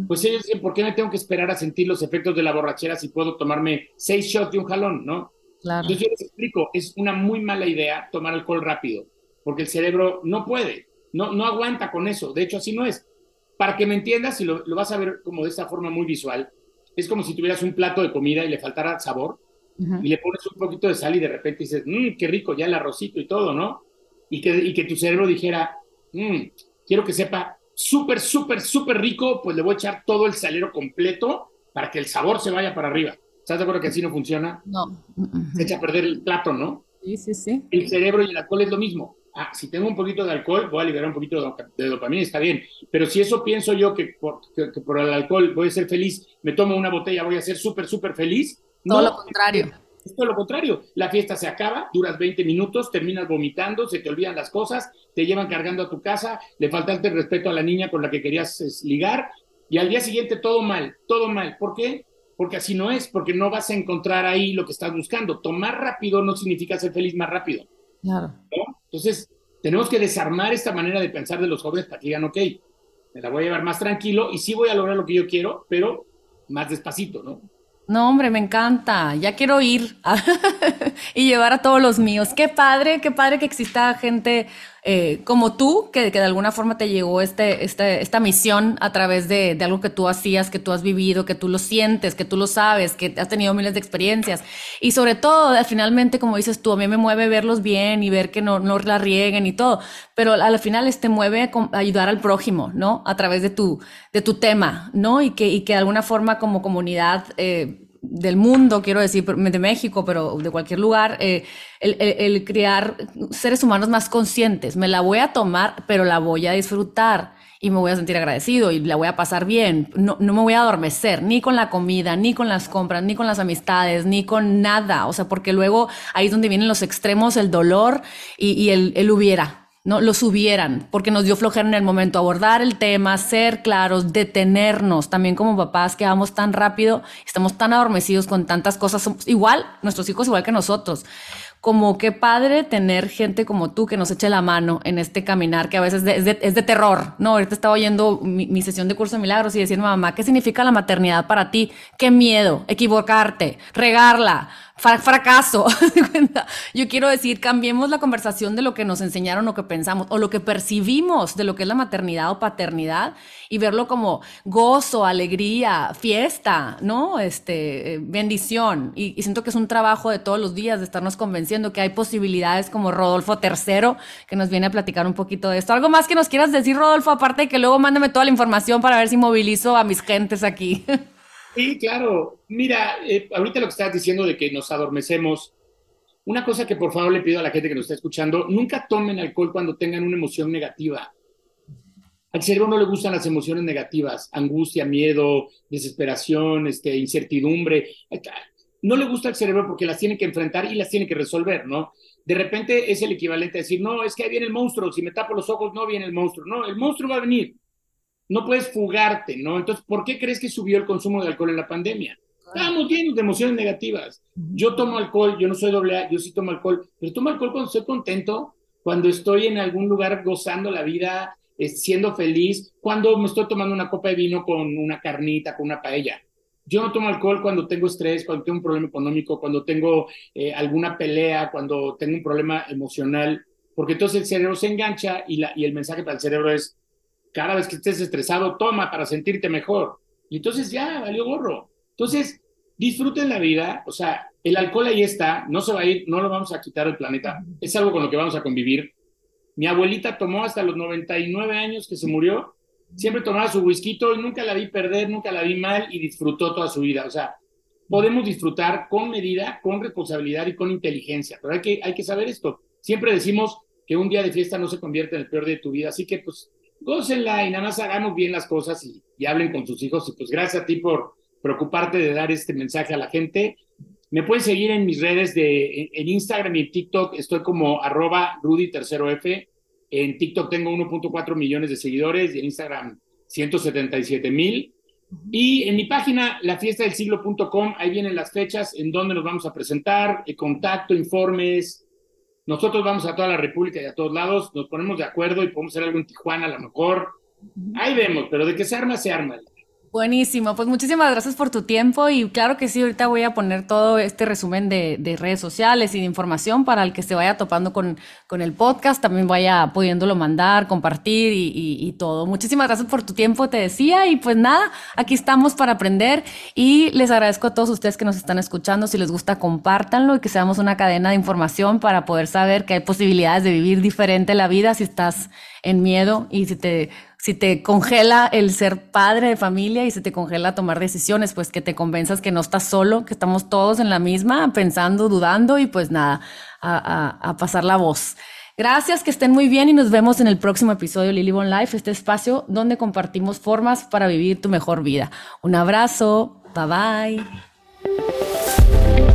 pues ellos dicen, ¿por qué me tengo que esperar a sentir los efectos de la borrachera si puedo tomarme seis shots de un jalón, no? Claro. Entonces yo les explico, es una muy mala idea tomar alcohol rápido, porque el cerebro no puede, no, no aguanta con eso. De hecho, así no es. Para que me entiendas, y lo, lo vas a ver como de esta forma muy visual, es como si tuvieras un plato de comida y le faltara sabor y le pones un poquito de sal y de repente dices, mmm, qué rico, ya el arrocito y todo, ¿no? Y que, y que tu cerebro dijera, mmm, quiero que sepa súper, súper, súper rico, pues le voy a echar todo el salero completo para que el sabor se vaya para arriba. ¿Estás de acuerdo que así no funciona? No. Se echa a perder el plato, ¿no? Sí, sí, sí. El cerebro y el alcohol es lo mismo. Ah, si tengo un poquito de alcohol, voy a liberar un poquito de dopamina, está bien. Pero si eso pienso yo que por, que por el alcohol voy a ser feliz, me tomo una botella, voy a ser súper, súper feliz, todo lo contrario. Es todo lo contrario. La fiesta se acaba, duras 20 minutos, terminas vomitando, se te olvidan las cosas, te llevan cargando a tu casa, le faltaste el respeto a la niña con la que querías ligar y al día siguiente todo mal, todo mal. ¿Por qué? Porque así no es, porque no vas a encontrar ahí lo que estás buscando. Tomar rápido no significa ser feliz más rápido. Claro. Entonces, tenemos que desarmar esta manera de pensar de los jóvenes para que digan, ok, me la voy a llevar más tranquilo y sí voy a lograr lo que yo quiero, pero más despacito, ¿no? No, hombre, me encanta. Ya quiero ir (laughs) y llevar a todos los míos. Qué padre, qué padre que exista gente eh, como tú, que, de alguna forma te llegó este, este, esta misión a través de, de, algo que tú hacías, que tú has vivido, que tú lo sientes, que tú lo sabes, que has tenido miles de experiencias. Y sobre todo, finalmente, como dices tú, a mí me mueve verlos bien y ver que no, no la rieguen y todo. Pero al final te este mueve ayudar al prójimo, ¿no? A través de tu, de tu tema, ¿no? Y que, y que de alguna forma como comunidad... Eh, del mundo, quiero decir, de México, pero de cualquier lugar, eh, el, crear seres humanos más conscientes. Me la voy a tomar, pero la voy a disfrutar y me voy a sentir agradecido y la voy a pasar bien. No, no me voy a adormecer ni con la comida, ni con las compras, ni con las amistades, ni con nada. O sea, porque luego ahí es donde vienen los extremos, el dolor y, y el, el hubiera. ¿No? Los hubieran, porque nos dio flojera en el momento abordar el tema, ser claros, detenernos. También como papás que vamos tan rápido, estamos tan adormecidos con tantas cosas. igual, nuestros hijos igual que nosotros. Como qué padre tener gente como tú que nos eche la mano en este caminar que a veces es de, terror. No, ahorita estaba oyendo mi, sesión de curso de milagros y diciendo, mamá, ¿qué significa la maternidad para ti? Qué miedo, equivocarte, regarla, fracaso. (laughs) Yo quiero decir, cambiemos la conversación de lo que nos enseñaron o que pensamos o lo que percibimos de lo que es la maternidad o paternidad y verlo como gozo, alegría, fiesta, ¿no? Este, eh, bendición. Y, siento que es un trabajo de todos los días de estarnos convenciendo que hay posibilidades como Rodolfo III, que nos viene a platicar un poquito de esto. ¿Algo más que nos quieras decir, Rodolfo? Aparte de que luego mándame toda la información para ver si movilizo a mis gentes aquí. (laughs) Sí, claro. Mira, eh, ahorita lo que estás diciendo de que nos adormecemos, una cosa que por favor le pido a la gente que nos está escuchando, nunca tomen alcohol cuando tengan una emoción negativa. Al cerebro no le gustan las emociones negativas, angustia, miedo, desesperación, este, incertidumbre. No le gusta al cerebro porque las tiene que enfrentar y las tiene que resolver, ¿no? De repente es el equivalente a decir, no, es que ahí viene el monstruo, si me tapo los ojos no viene el monstruo. No, el monstruo va a venir no puedes fugarte, ¿no? Entonces, ¿por qué crees que subió el consumo de alcohol en la pandemia? Estábamos llenos de emociones negativas. Yo tomo alcohol, yo no soy doble A, yo sí tomo alcohol, pero tomo alcohol cuando estoy contento, cuando estoy en algún lugar gozando la vida, eh, siendo feliz, cuando me estoy tomando una copa de vino con una carnita, con una paella. Yo no tomo alcohol cuando tengo estrés, cuando tengo un problema económico, cuando tengo eh, alguna pelea, cuando tengo un problema emocional, porque entonces el cerebro se engancha y, la, y el mensaje para el cerebro es, cada vez que estés estresado, toma para sentirte mejor. Y entonces ya, valió gorro. Entonces, disfruten la vida, o sea, el alcohol ahí está, no se va a ir, no lo vamos a quitar del planeta, es algo con lo que vamos a convivir. Mi abuelita tomó hasta los 99 años que se murió, siempre tomaba su whisky y nunca la vi perder, nunca la vi mal y disfrutó toda su vida. O sea, podemos disfrutar con medida, con responsabilidad y con inteligencia, pero hay que, hay que saber esto. Siempre decimos que un día de fiesta no se convierte en el peor de tu vida, así que pues gócenla y nada más hagamos bien las cosas y, hablen con sus hijos. Y pues gracias a ti por preocuparte de dar este mensaje a la gente. Me pueden seguir en mis redes de en, Instagram y en TikTok. Estoy como arroba Rudy tercero F. En TikTok tengo 1.4 millones de seguidores y en Instagram 177 mil. Y en mi página, lafiestadelsiglo.com, ahí vienen las fechas en donde nos vamos a presentar, contacto, informes, nosotros vamos a toda la República y a todos lados, nos ponemos de acuerdo y podemos hacer algo en Tijuana a lo mejor. Ahí vemos, pero de que se arma, se arma. Buenísimo, pues muchísimas gracias por tu tiempo y claro que sí, ahorita voy a poner todo este resumen de, redes sociales y de información para el que se vaya topando con, con el podcast, también vaya pudiéndolo mandar, compartir y, y, todo. Muchísimas gracias por tu tiempo, te decía, y pues nada, aquí estamos para aprender y les agradezco a todos ustedes que nos están escuchando, si les gusta, compártanlo y que seamos una cadena de información para poder saber que hay posibilidades de vivir diferente la vida si estás en miedo y si te si te congela el ser padre de familia y se te congela tomar decisiones, pues que te convenzas que no estás solo, que estamos todos en la misma, pensando, dudando y pues nada, a, pasar la voz. Gracias, que estén muy bien y nos vemos en el próximo episodio de Lily Bon Life, este espacio donde compartimos formas para vivir tu mejor vida. Un abrazo, bye bye.